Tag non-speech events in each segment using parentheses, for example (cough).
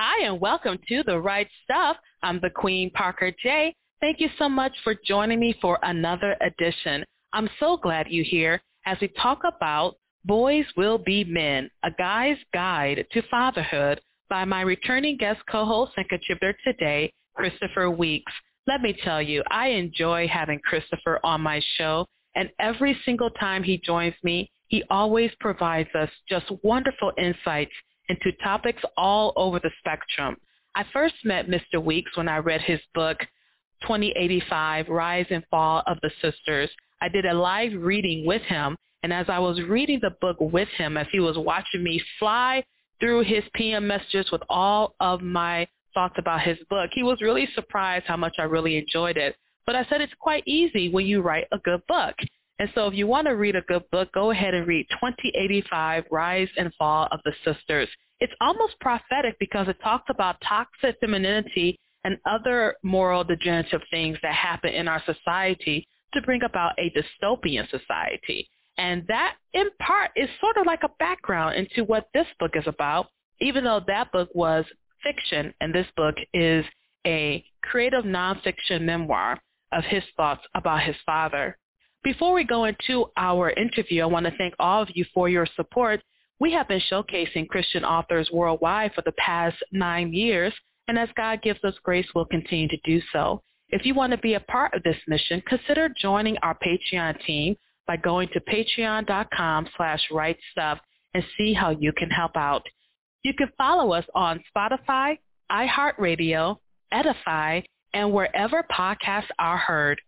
Hi, and welcome to The Write Stuff. I'm the Queen Parker J. Thank you so much for joining me for another edition. I'm so glad you're here as we talk about Boys Will Be Men, a guy's guide to fatherhood by my returning guest co-host and contributor today, Christopher Weeks. Let me tell you, I enjoy having Christopher on my show, and every single time he joins me, he always provides us just wonderful insights into topics all over the spectrum. I first met Mr. Weeks when I read his book, 2085, Rise and Fall of the Sisters. I did a live reading with him, and as I was reading the book with him, as he was watching me fly through his PM messages with all of my thoughts about his book, he was really surprised how much I really enjoyed it. But I said it's quite easy when you write a good book. And so if you want to read a good book, go ahead and read 2085, Rise and Fall of the Sisters. It's almost prophetic because it talks about toxic femininity and other moral degenerative things that happen in our society to bring about a dystopian society. And that, in part, is sort of like a background into what this book is about, even though that book was fiction and this book is a creative nonfiction memoir of his thoughts about his father. Before we go into our interview, I want to thank all of you for your support. We have been showcasing Christian authors worldwide for the past nine years, and as God gives us grace, we'll continue to do so. If you want to be a part of this mission, consider joining our Patreon team by going to patreon.com slash rightstuff and see how you can help out. You can follow us on Spotify, iHeartRadio, Edify, and wherever podcasts are heard.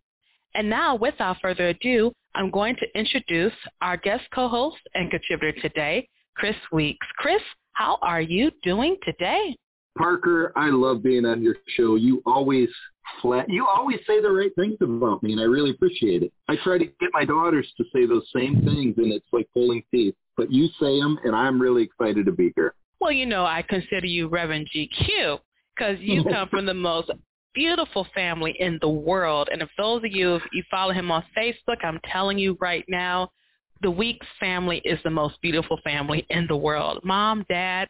And now, without further ado, I'm going to introduce our guest co-host and contributor today, Chris Weeks. Chris, how are you doing today? Parker, I love being on your show. You always flat, you always say the right things about me, and I really appreciate it. I try to get my daughters to say those same things, and it's like pulling teeth. But you say them, and I'm really excited to be here. Well, you know, I consider you Reverend GQ because you (laughs) come from the most beautiful family in the world. And if those of you, if you follow him on Facebook, I'm telling you right now, the Weeks family is the most beautiful family in the world. Mom, dad,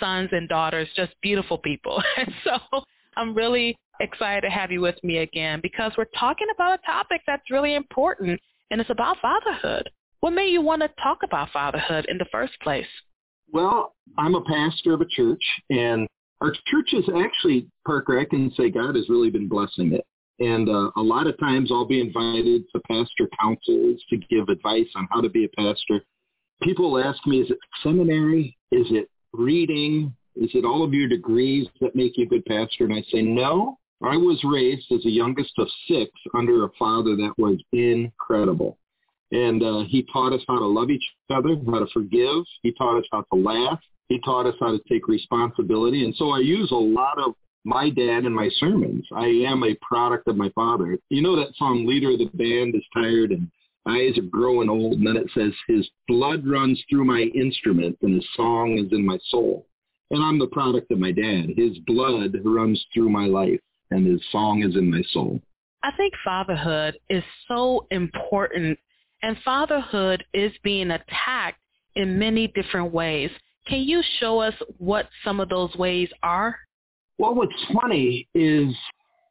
sons and daughters, just beautiful people. And (laughs) so I'm really excited to have you with me again because we're talking about a topic that's really important and it's about fatherhood. What made you want to talk about fatherhood in the first place? Well, I'm a pastor of a church and our church is actually, Parker, I can say God has really been blessing it. And uh, a lot of times I'll be invited to pastor councils to give advice on how to be a pastor. People ask me, is it seminary? Is it reading? Is it all of your degrees that make you a good pastor? And I say, no. I was raised as the youngest of six under a father that was incredible. And uh, he taught us how to love each other, how to forgive. He taught us how to laugh. He taught us how to take responsibility. And so I use a lot of my dad in my sermons. I am a product of my father. You know that song, Leader of the Band is Tired and Eyes are Growing Old. And then it says, his blood runs through my instrument and his song is in my soul. And I'm the product of my dad. His blood runs through my life and his song is in my soul. I think fatherhood is so important and fatherhood is being attacked in many different ways. Can you show us what some of those ways are? Well, what's funny is,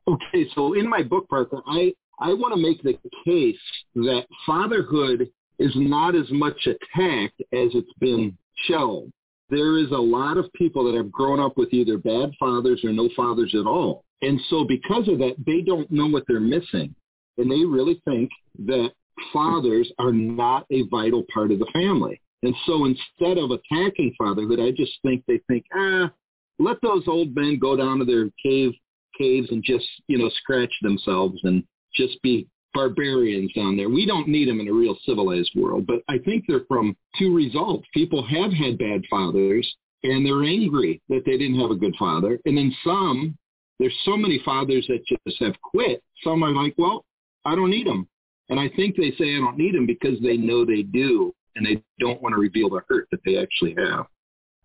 okay, so in my book, Parker, I, I want to make the case that fatherhood is not as much attacked as it's been shown. There is a lot of people that have grown up with either bad fathers or no fathers at all. And so because of that, they don't know what they're missing. And they really think that fathers are not a vital part of the family. And so instead of attacking fatherhood, I just think they think, ah, let those old men go down to their cave caves and just, you know, scratch themselves and just be barbarians down there. We don't need them in a real civilized world. But I think they're from two results. People have had bad fathers and they're angry that they didn't have a good father. And then some, there's so many fathers that just have quit. Some are like, well, I don't need them. And I think they say I don't need them because they know they do and they don't want to reveal the hurt that they actually have.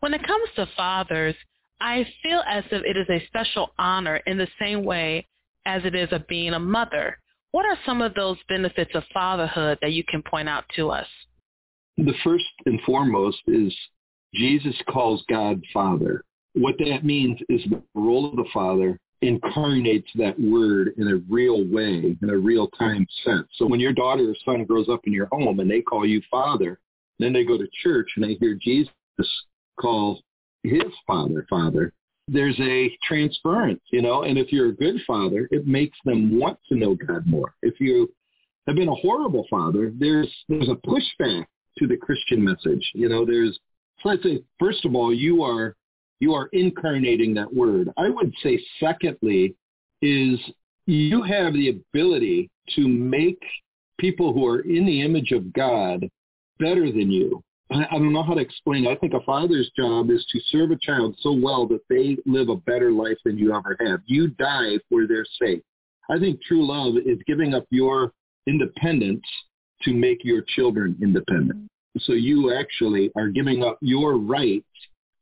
When it comes to fathers, I feel as if it is a special honor in the same way as it is of being a mother. What are some of those benefits of fatherhood that you can point out to us? The first and foremost is Jesus calls God Father. what that means is the role of the Father incarnates that word in a real way, in a real time sense. So when your daughter or son grows up in your home and they call you father, then they go to church and they hear Jesus call his father father, there's a transference, you know, and if you're a good father, it makes them want to know God more. If you have been a horrible father, there's there's a pushback to the Christian message. You know, there's so I'd say first of all, you are you are incarnating that word. I would say secondly is you have the ability to make people who are in the image of God better than you. I, I don't know how to explain. I think a father's job is to serve a child so well that they live a better life than you ever have. You die for their sake. I think true love is giving up your independence to make your children independent. So you actually are giving up your rights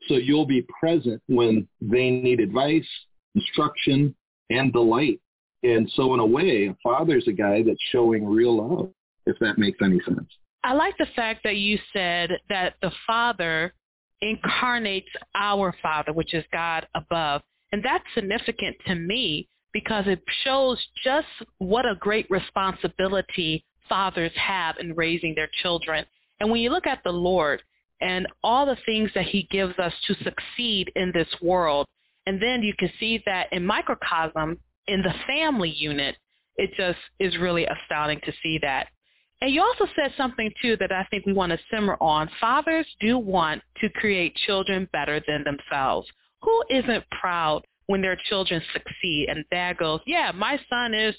so you'll be present when they need advice, instruction, and delight. And so in a way, a father's a guy that's showing real love, if that makes any sense. I like the fact that you said that the Father incarnates our Father, which is God above. And that's significant to me because it shows just what a great responsibility fathers have in raising their children. And when you look at the Lord, and all the things that he gives us to succeed in this world. And then you can see that in microcosm, in the family unit, it just is really astounding to see that. And you also said something too that I think we want to simmer on. Fathers do want to create children better than themselves. Who isn't proud when their children succeed and dad goes, yeah, my son is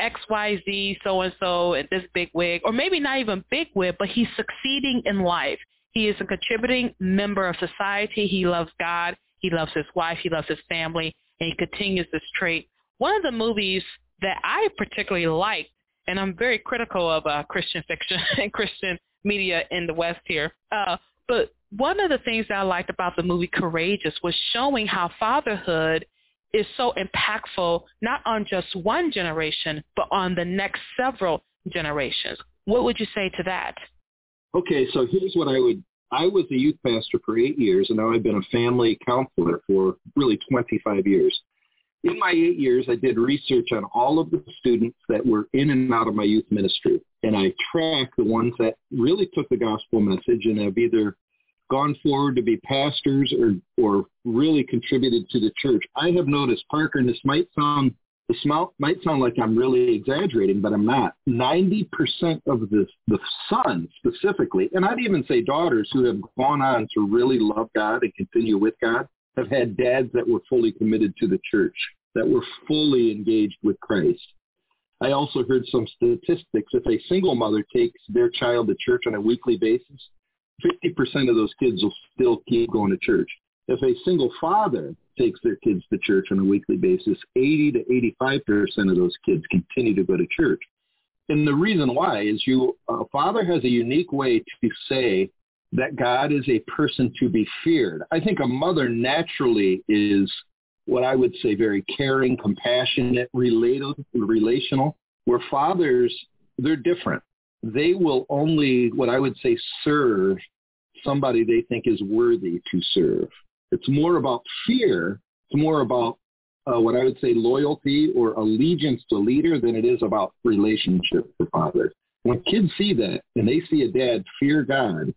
XYZ so-and-so and this big wig, or maybe not even big wig, but he's succeeding in life. He is a contributing member of society. He loves God. He loves his wife. He loves his family. And he continues this trait. One of the movies that I particularly liked, and I'm very critical of uh, Christian fiction (laughs) and Christian media in the West here, uh, but one of the things that I liked about the movie Courageous was showing how fatherhood is so impactful, not on just one generation, but on the next several generations. What would you say to that? Okay, so here's what I would. I was a youth pastor for eight years, and now I've been a family counselor for really 25 years. In my eight years, I did research on all of the students that were in and out of my youth ministry, and I tracked the ones that really took the gospel message and have either gone forward to be pastors or or really contributed to the church. I have noticed, Parker, and this might sound this might sound like I'm really exaggerating, but I'm not. 90% of the, the sons specifically, and I'd even say daughters who have gone on to really love God and continue with God, have had dads that were fully committed to the church, that were fully engaged with Christ. I also heard some statistics. If a single mother takes their child to church on a weekly basis, 50% of those kids will still keep going to church. If a single father takes their kids to church on a weekly basis, 80 to 85% of those kids continue to go to church. And the reason why is you, a father has a unique way to say that God is a person to be feared. I think a mother naturally is what I would say very caring, compassionate, related, relational, where fathers, they're different. They will only, what I would say, serve somebody they think is worthy to serve. It's more about fear. It's more about uh, what I would say loyalty or allegiance to leader than it is about relationship for fathers. When kids see that and they see a dad fear God,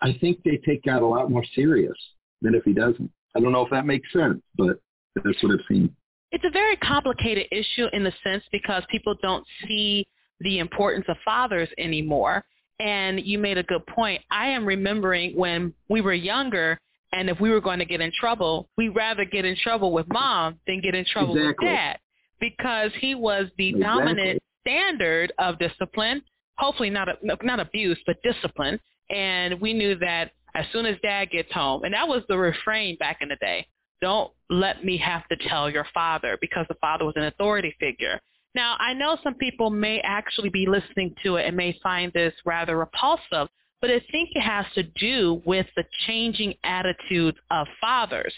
I think they take God a lot more serious than if he doesn't. I don't know if that makes sense, but that's what I've seen. It's a very complicated issue in the sense because people don't see the importance of fathers anymore. And you made a good point. I am remembering when we were younger and if we were going to get in trouble, we'd rather get in trouble with mom than get in trouble exactly. with dad because he was the exactly. dominant standard of discipline. Hopefully not not abuse, but discipline. And we knew that as soon as dad gets home, and that was the refrain back in the day. Don't let me have to tell your father because the father was an authority figure. Now, I know some people may actually be listening to it and may find this rather repulsive, but I think it has to do with the changing attitudes of fathers.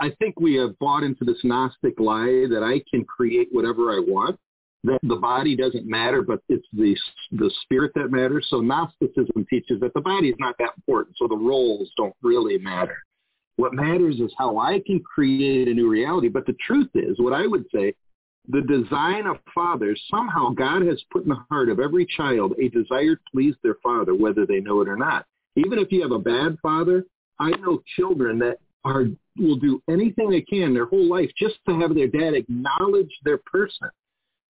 I think we have bought into this Gnostic lie that I can create whatever I want, that the body doesn't matter, but it's the, the spirit that matters. So Gnosticism teaches that the body is not that important, so the roles don't really matter. What matters is how I can create a new reality. But the truth is, what I would say, the design of fathers, somehow God has put in the heart of every child a desire to please their father, whether they know it or not. Even if you have a bad father, I know children that are will do anything they can their whole life just to have their dad acknowledge their person.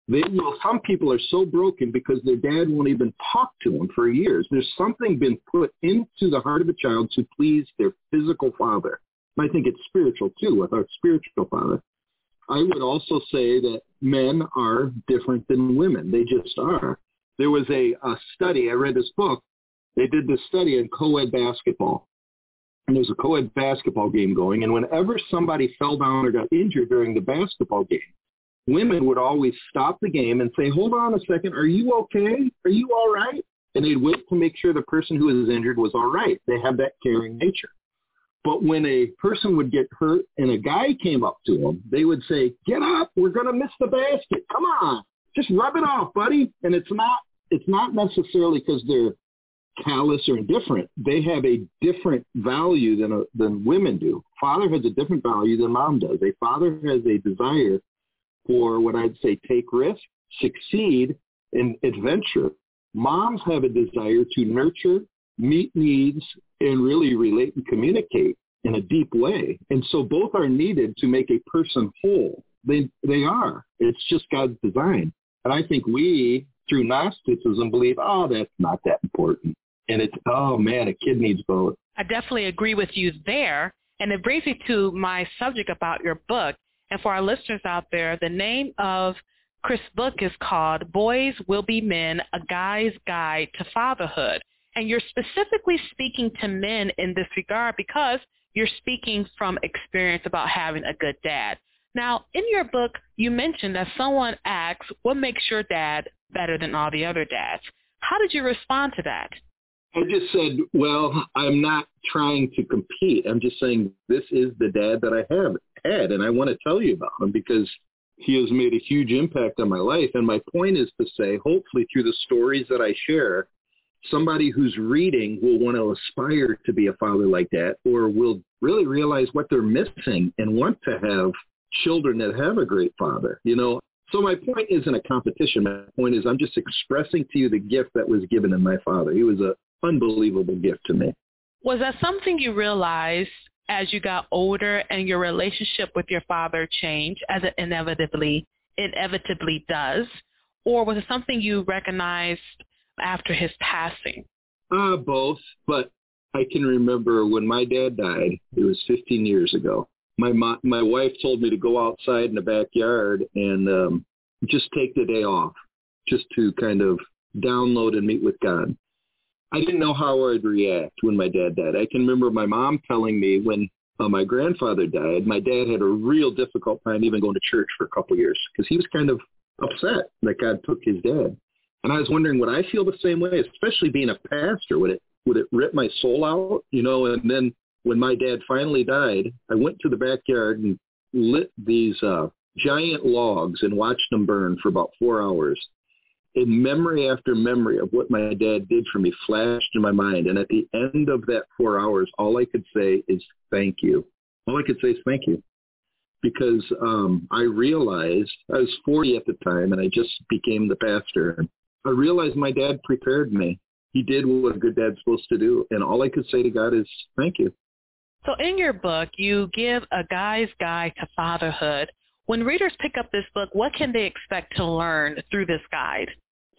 They will. Some people are so broken because their dad won't even talk to them for years. There's something been put into the heart of a child to please their physical father. I think it's spiritual too with our spiritual father. I would also say that men are different than women. They just are. There was a, a study. I read this book. They did this study on co-ed basketball and there's a co-ed basketball game going, and whenever somebody fell down or got injured during the basketball game, women would always stop the game and say, hold on a second, are you okay? Are you all right? And they'd wait to make sure the person who was injured was all right. They have that caring nature. But when a person would get hurt and a guy came up to them, they would say, get up, we're going to miss the basket. Come on, just rub it off, buddy. And it's not, it's not necessarily because they're callous or indifferent, they have a different value than a, than women do. Father has a different value than mom does. A father has a desire for what I'd say take risk, succeed, and adventure. Moms have a desire to nurture, meet needs, and really relate and communicate in a deep way. And so both are needed to make a person whole. They they are. It's just God's design. And I think we, through Gnosticism, believe, oh, that's not that important and it's oh man, a kid needs both. I definitely agree with you there, and it brings me to my subject about your book. And for our listeners out there, the name of Chris' book is called Boys Will Be Men, A Guy's Guide to Fatherhood. And you're specifically speaking to men in this regard because you're speaking from experience about having a good dad. Now, in your book, you mentioned that someone asks, what makes your dad better than all the other dads? How did you respond to that? I just said, well, I'm not trying to compete. I'm just saying this is the dad that I have had, and I want to tell you about him because he has made a huge impact on my life. And my point is to say, hopefully through the stories that I share, somebody who's reading will want to aspire to be a father like that or will really realize what they're missing and want to have children that have a great father. You know, so my point isn't a competition. My point is I'm just expressing to you the gift that was given in my father. He was a unbelievable gift to me. Was that something you realized as you got older and your relationship with your father changed as it inevitably inevitably does? Or was it something you recognized after his passing? Uh, both, but I can remember when my dad died, it was 15 years ago. My mo- my wife told me to go outside in the backyard and um, just take the day off, just to kind of download and meet with God. I didn't know how I'd react when my dad died. I can remember my mom telling me when uh, my grandfather died, my dad had a real difficult time even going to church for a couple of years because he was kind of upset that God took his dad. And I was wondering, would I feel the same way, especially being a pastor? Would it would it rip my soul out, you know? And then when my dad finally died, I went to the backyard and lit these uh, giant logs and watched them burn for about four hours in memory after memory of what my dad did for me flashed in my mind. And at the end of that four hours, all I could say is thank you. All I could say is thank you. Because um, I realized I was 40 at the time and I just became the pastor. And I realized my dad prepared me. He did what a good dad's supposed to do. And all I could say to God is thank you. So in your book, you give a guy's guide to fatherhood. When readers pick up this book, what can they expect to learn through this guide?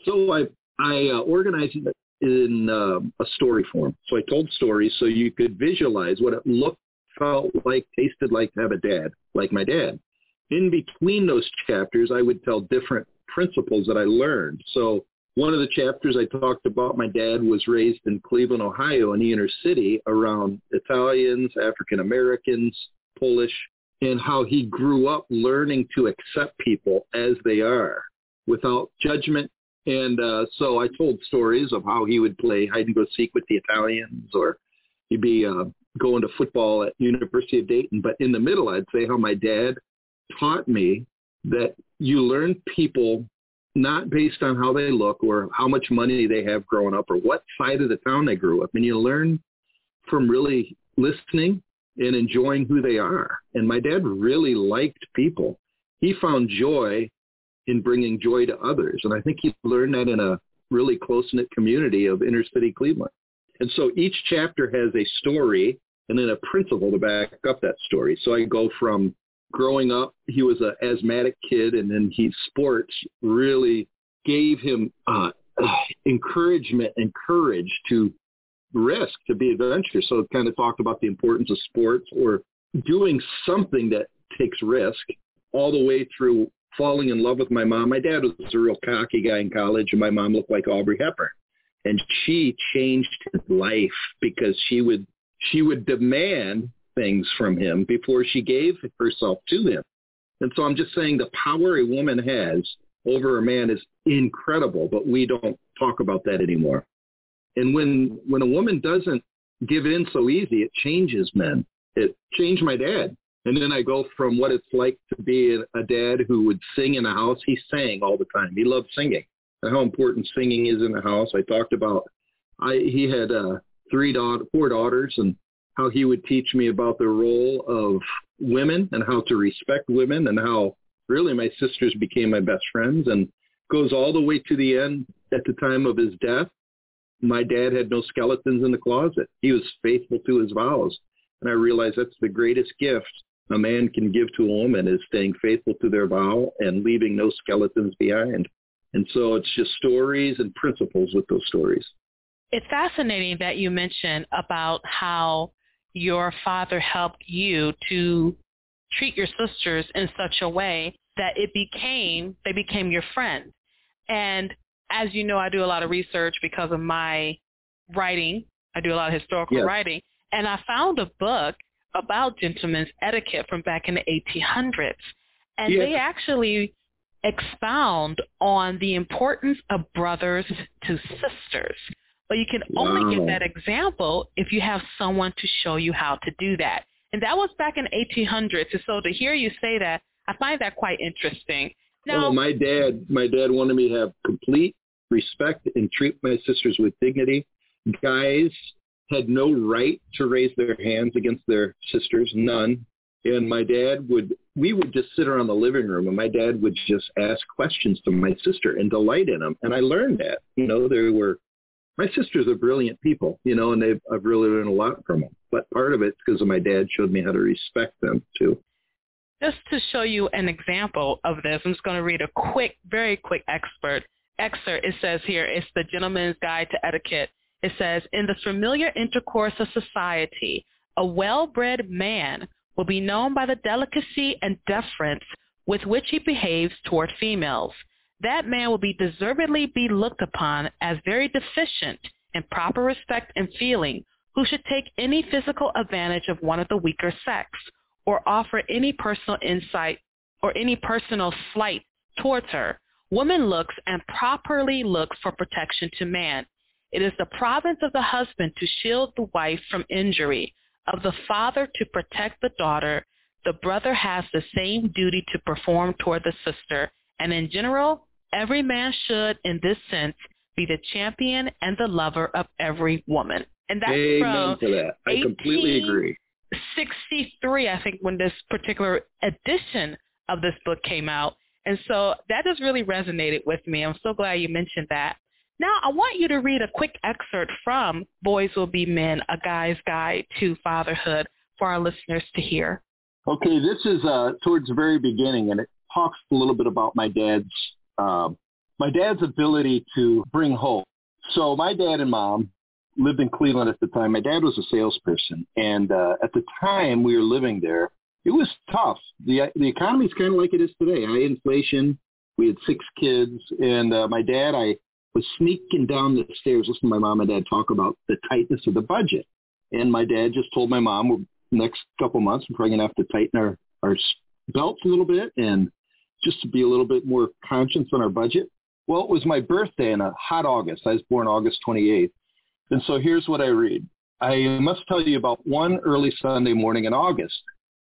So I I uh, organized it in uh, a story form. So I told stories so you could visualize what it looked, felt like, tasted like to have a dad, like my dad. In between those chapters, I would tell different principles that I learned. So one of the chapters I talked about, my dad was raised in Cleveland, Ohio, in the inner city around Italians, African Americans, Polish, and how he grew up learning to accept people as they are without judgment and uh, so I told stories of how he would play hide and go seek with the Italians, or he'd be uh, going to football at University of Dayton. But in the middle, I'd say how my dad taught me that you learn people not based on how they look or how much money they have growing up or what side of the town they grew up. And you learn from really listening and enjoying who they are. And my dad really liked people. He found joy in bringing joy to others. And I think he learned that in a really close-knit community of inner city Cleveland. And so each chapter has a story and then a principle to back up that story. So I go from growing up, he was an asthmatic kid, and then he sports really gave him uh, (sighs) encouragement and courage to risk, to be adventurous. So it kind of talked about the importance of sports or doing something that takes risk all the way through falling in love with my mom. My dad was a real cocky guy in college, and my mom looked like Audrey Hepburn. And she changed his life because she would she would demand things from him before she gave herself to him. And so I'm just saying the power a woman has over a man is incredible, but we don't talk about that anymore. And when when a woman doesn't give in so easy, it changes men. It changed my dad. And then I go from what it's like to be a, dad who would sing in a house. He sang all the time. He loved singing. And how important singing is in the house. I talked about. I he had uh, three daughter, four daughters, and how he would teach me about the role of women and how to respect women and how really my sisters became my best friends and goes all the way to the end at the time of his death. My dad had no skeletons in the closet. He was faithful to his vows. And I realized that's the greatest gift a man can give to a woman is staying faithful to their vow and leaving no skeletons behind. And so it's just stories and principles with those stories. It's fascinating that you mentioned about how your father helped you to treat your sisters in such a way that it became they became your friend. And as you know, I do a lot of research because of my writing. I do a lot of historical yes. writing, and I found a book about gentlemen's etiquette from back in the 1800s, and yes. they actually expound on the importance of brothers to sisters. But you can only get that example if you have someone to show you how to do that. And that was back in 1800s. And so to hear you say that, I find that quite interesting. Now, oh, my dad, my dad wanted me to have complete respect and treat my sisters with dignity. Guys had no right to raise their hands against their sisters, none. And my dad would, we would just sit around the living room and my dad would just ask questions to my sister and delight in them. And I learned that, you know, there were my sisters are brilliant people, you know, and they've I've really learned a lot from them. But part of it's because my dad showed me how to respect them too. Just to show you an example of this, I'm just going to read a quick, very quick expert excerpt. It says here, it's the Gentleman's Guide to Etiquette. It says, in the familiar intercourse of society, a well-bred man will be known by the delicacy and deference with which he behaves toward females that man will be deservedly be looked upon as very deficient in proper respect and feeling who should take any physical advantage of one of the weaker sex or offer any personal insight or any personal slight towards her. Woman looks and properly looks for protection to man. It is the province of the husband to shield the wife from injury, of the father to protect the daughter. The brother has the same duty to perform toward the sister, and in general, Every man should, in this sense, be the champion and the lover of every woman. And that's Amen from to that. I completely agree. 63, I think, when this particular edition of this book came out. And so that just really resonated with me. I'm so glad you mentioned that. Now, I want you to read a quick excerpt from Boys Will Be Men, A Guy's Guide to Fatherhood for our listeners to hear. Okay, this is uh, towards the very beginning, and it talks a little bit about my dad's um, my dad's ability to bring hope. So my dad and mom lived in Cleveland at the time. My dad was a salesperson, and uh, at the time we were living there, it was tough. the The economy's kind of like it is today. High inflation. We had six kids, and uh, my dad, I was sneaking down the stairs listening to my mom and dad talk about the tightness of the budget. And my dad just told my mom, "We're next couple months, we're probably gonna have to tighten our our belts a little bit and just to be a little bit more conscious on our budget. Well, it was my birthday in a hot August. I was born August 28th. And so here's what I read. I must tell you about one early Sunday morning in August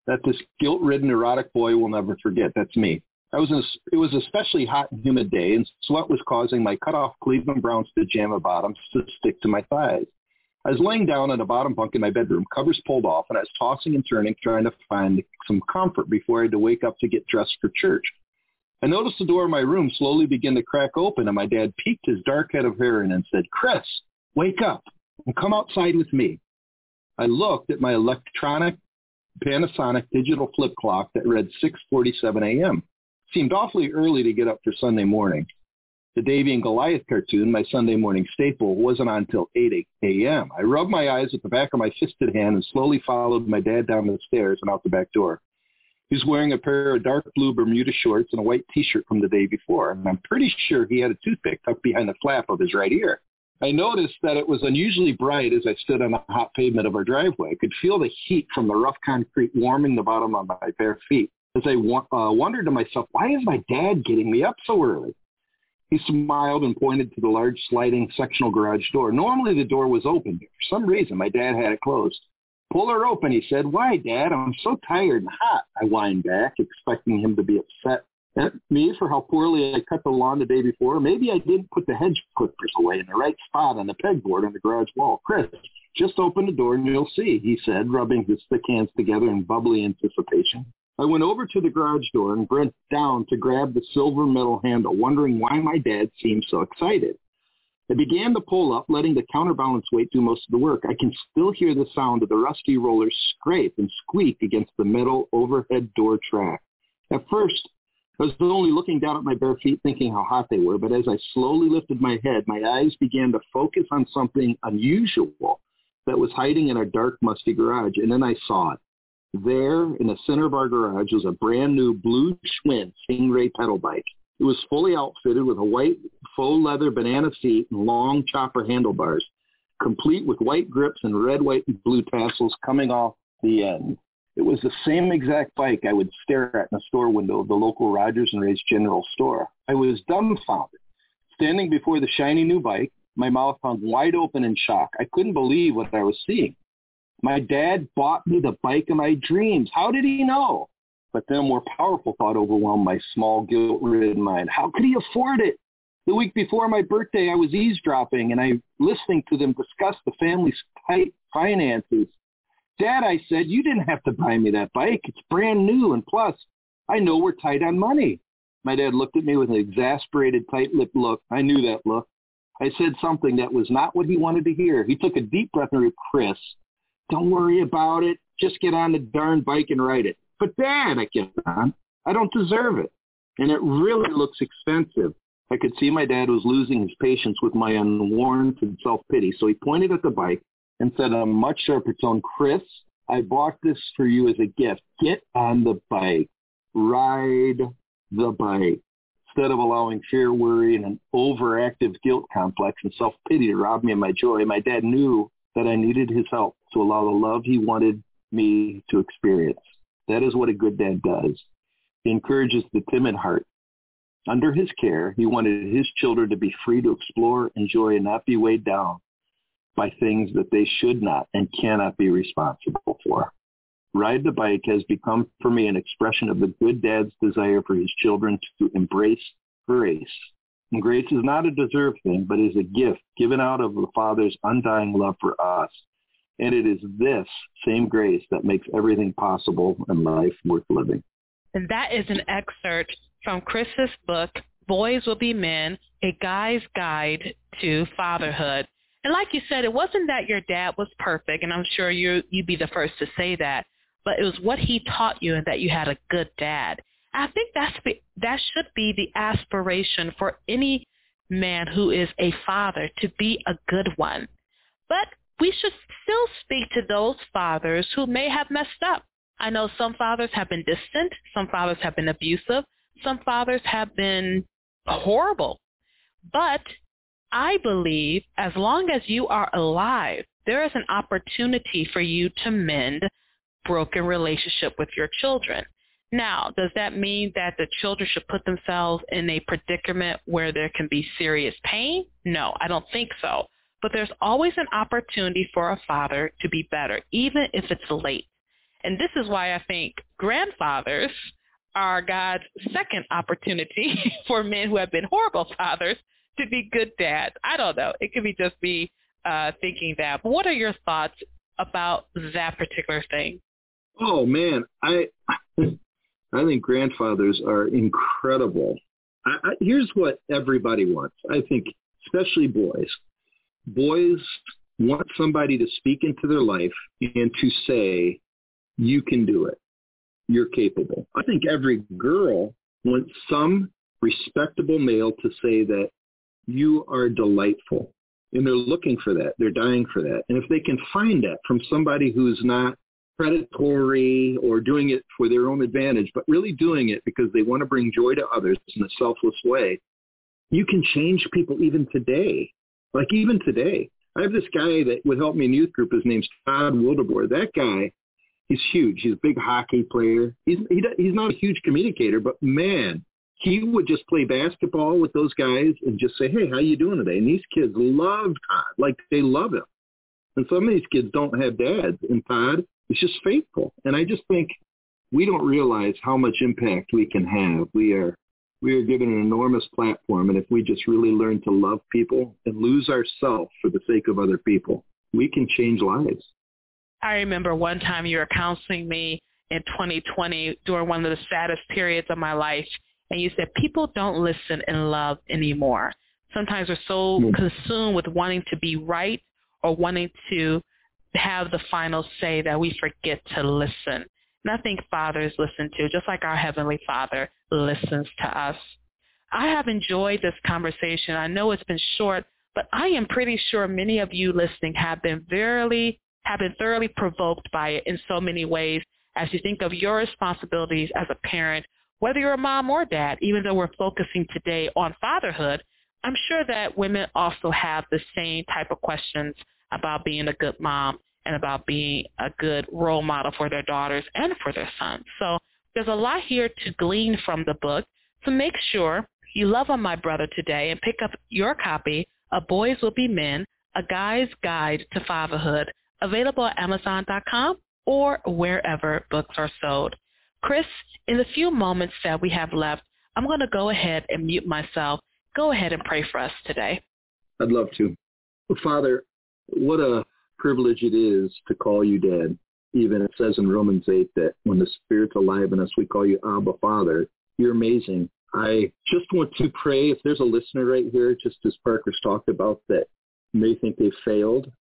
that this guilt-ridden erotic boy will never forget. That's me. I was a, it was especially hot and humid day, and sweat was causing my cut-off Cleveland Browns pajama bottoms to stick to my thighs. I was laying down on the bottom bunk in my bedroom, covers pulled off, and I was tossing and turning, trying to find some comfort before I had to wake up to get dressed for church. I noticed the door of my room slowly begin to crack open, and my dad peeked his dark head of hair in and said, Chris, wake up and come outside with me. I looked at my electronic Panasonic digital flip clock that read 6.47 a.m. Seemed awfully early to get up for Sunday morning. The Davy and Goliath cartoon, my Sunday morning staple, wasn't on until 8 a.m. I rubbed my eyes at the back of my fisted hand and slowly followed my dad down the stairs and out the back door. He was wearing a pair of dark blue Bermuda shorts and a white T-shirt from the day before, and I'm pretty sure he had a toothpick tucked behind the flap of his right ear. I noticed that it was unusually bright as I stood on the hot pavement of our driveway. I could feel the heat from the rough concrete warming the bottom of my bare feet. As I uh, wondered to myself, why is my dad getting me up so early? He smiled and pointed to the large sliding sectional garage door. Normally the door was open. But for some reason, my dad had it closed. Pull her open, he said. Why, Dad? I'm so tired and hot, I whined back, expecting him to be upset at me for how poorly I cut the lawn the day before. Maybe I didn't put the hedge clippers away in the right spot on the pegboard on the garage wall. Chris, just open the door and you'll see, he said, rubbing his thick hands together in bubbly anticipation. I went over to the garage door and bent down to grab the silver metal handle, wondering why my dad seemed so excited. I began to pull up, letting the counterbalance weight do most of the work. I can still hear the sound of the rusty rollers scrape and squeak against the metal overhead door track. At first, I was only looking down at my bare feet thinking how hot they were, but as I slowly lifted my head, my eyes began to focus on something unusual that was hiding in our dark, musty garage, and then I saw it. There, in the center of our garage, was a brand new blue Schwinn Stingray pedal bike. It was fully outfitted with a white faux leather banana seat and long chopper handlebars, complete with white grips and red, white, and blue tassels coming off the end. It was the same exact bike I would stare at in the store window of the local Rogers and Ray's general store. I was dumbfounded. Standing before the shiny new bike, my mouth hung wide open in shock. I couldn't believe what I was seeing. My dad bought me the bike of my dreams. How did he know? But then a more powerful thought overwhelmed my small, guilt-ridden mind. How could he afford it? The week before my birthday, I was eavesdropping and I listening to them discuss the family's tight finances. Dad, I said, you didn't have to buy me that bike. It's brand new. And plus, I know we're tight on money. My dad looked at me with an exasperated, tight-lipped look. I knew that look. I said something that was not what he wanted to hear. He took a deep breath and said, Chris, don't worry about it. Just get on the darn bike and ride it. But Dad, I kept on, I don't deserve it. And it really looks expensive. I could see my dad was losing his patience with my unwarranted self-pity. So he pointed at the bike and said in a much sharper tone, Chris, I bought this for you as a gift. Get on the bike. Ride the bike. Instead of allowing fear, worry, and an overactive guilt complex and self-pity to rob me of my joy, my dad knew that I needed his help to allow the love he wanted me to experience. That is what a good dad does. He encourages the timid heart. Under his care, he wanted his children to be free to explore, enjoy, and not be weighed down by things that they should not and cannot be responsible for. Ride the bike has become for me an expression of the good dad's desire for his children to embrace grace. And grace is not a deserved thing, but is a gift given out of the Father's undying love for us. And it is this same grace that makes everything possible and life worth living. And that is an excerpt from Chris's book, Boys Will Be Men, A Guy's Guide to Fatherhood. And like you said, it wasn't that your dad was perfect, and I'm sure you you'd be the first to say that, but it was what he taught you and that you had a good dad. I think that's that should be the aspiration for any man who is a father to be a good one. But we should still speak to those fathers who may have messed up. I know some fathers have been distant, some fathers have been abusive, some fathers have been horrible. But I believe as long as you are alive, there is an opportunity for you to mend broken relationship with your children. Now, does that mean that the children should put themselves in a predicament where there can be serious pain? No, I don't think so. But there's always an opportunity for a father to be better, even if it's late. And this is why I think grandfathers are God's second opportunity (laughs) for men who have been horrible fathers to be good dads. I don't know. It could be just be uh, thinking that. But what are your thoughts about that particular thing? Oh man, I I think grandfathers are incredible. I, I, here's what everybody wants. I think, especially boys. Boys want somebody to speak into their life and to say, "You can do it. You're capable." I think every girl wants some respectable male to say that you are delightful. And they're looking for that. They're dying for that. And if they can find that from somebody who's not predatory or doing it for their own advantage, but really doing it because they want to bring joy to others in a selfless way, you can change people even today. Like even today. I have this guy that would help me in youth group. His name's Todd Wildeboer. That guy, he's huge. He's a big hockey player. He's he, he's not a huge communicator, but man, he would just play basketball with those guys and just say, "Hey, how you doing today?" And these kids love Todd, like they love him. And some of these kids don't have dads, and Todd is just faithful. And I just think we don't realize how much impact we can have. We are we are given an enormous platform, and if we just really learn to love people and lose ourselves for the sake of other people, we can change lives. I remember one time you were counseling me in 2020 during one of the saddest periods of my life and you said people don't listen and love anymore. Sometimes we're so mm-hmm. consumed with wanting to be right or wanting to have the final say that we forget to listen. And I think fathers listen to, just like our Heavenly Father listens to us. I have enjoyed this conversation. I know it's been short, but I am pretty sure many of you listening have been very have been thoroughly provoked by it in so many ways as you think of your responsibilities as a parent whether you're a mom or dad, even though we're focusing today on fatherhood, I'm sure that women also have the same type of questions about being a good mom and about being a good role model for their daughters and for their sons. So there's a lot here to glean from the book. So make sure you love on my brother today and pick up your copy of Boys Will Be Men, A Guy's Guide to Fatherhood, available at Amazon.com or wherever books are sold. Chris, in the few moments that we have left, I'm going to go ahead and mute myself. Go ahead and pray for us today. I'd love to. Father, what a privilege it is to call you dad. Even it says in Romans 8 that when the Spirit's alive in us, we call you Abba Father. You're amazing. I just want to pray if there's a listener right here, just as Parker's talked about, that may think they've failed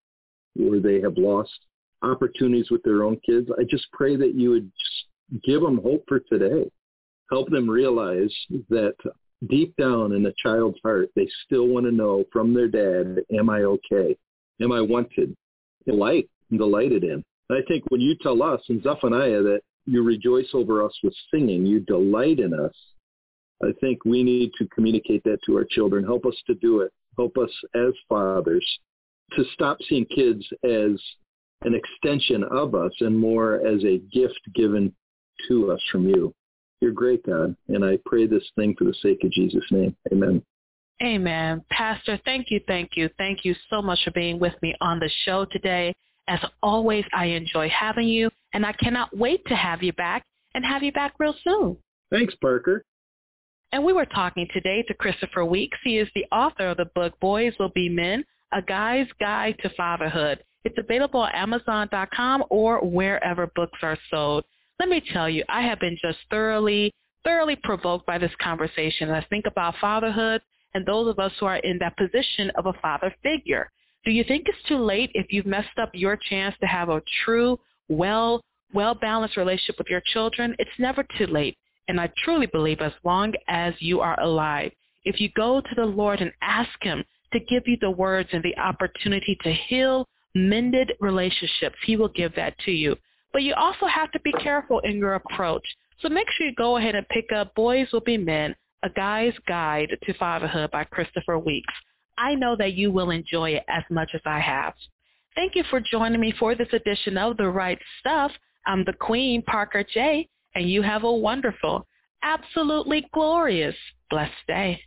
or they have lost opportunities with their own kids. I just pray that you would just give them hope for today. Help them realize that deep down in a child's heart, they still want to know from their dad, am I okay? Am I wanted? Delight delighted in. I think when you tell us in Zephaniah that you rejoice over us with singing, you delight in us, I think we need to communicate that to our children. Help us to do it. Help us as fathers to stop seeing kids as an extension of us and more as a gift given to us from you. You're great, God, and I pray this thing for the sake of Jesus' name. Amen. Amen. Pastor, thank you, thank you, thank you so much for being with me on the show today. As always, I enjoy having you, and I cannot wait to have you back and have you back real soon. Thanks, Parker. And we were talking today to Christopher Weeks. He is the author of the book Boys Will Be Men, A Guy's Guide to Fatherhood. It's available at Amazon.com or wherever books are sold let me tell you, I have been just thoroughly, thoroughly provoked by this conversation. I think about fatherhood and those of us who are in that position of a father figure. Do you think it's too late if you've messed up your chance to have a true, well, well-balanced relationship with your children? It's never too late. And I truly believe as long as you are alive, if you go to the Lord and ask him to give you the words and the opportunity to heal mended relationships, he will give that to you. But you also have to be careful in your approach. So make sure you go ahead and pick up Boys Will Be Men, A Guy's Guide to Fatherhood by Christopher Weeks. I know that you will enjoy it as much as I have. Thank you for joining me for this edition of The Write Stuff. I'm the Queen, Parker J, and you have a wonderful, absolutely glorious, blessed day.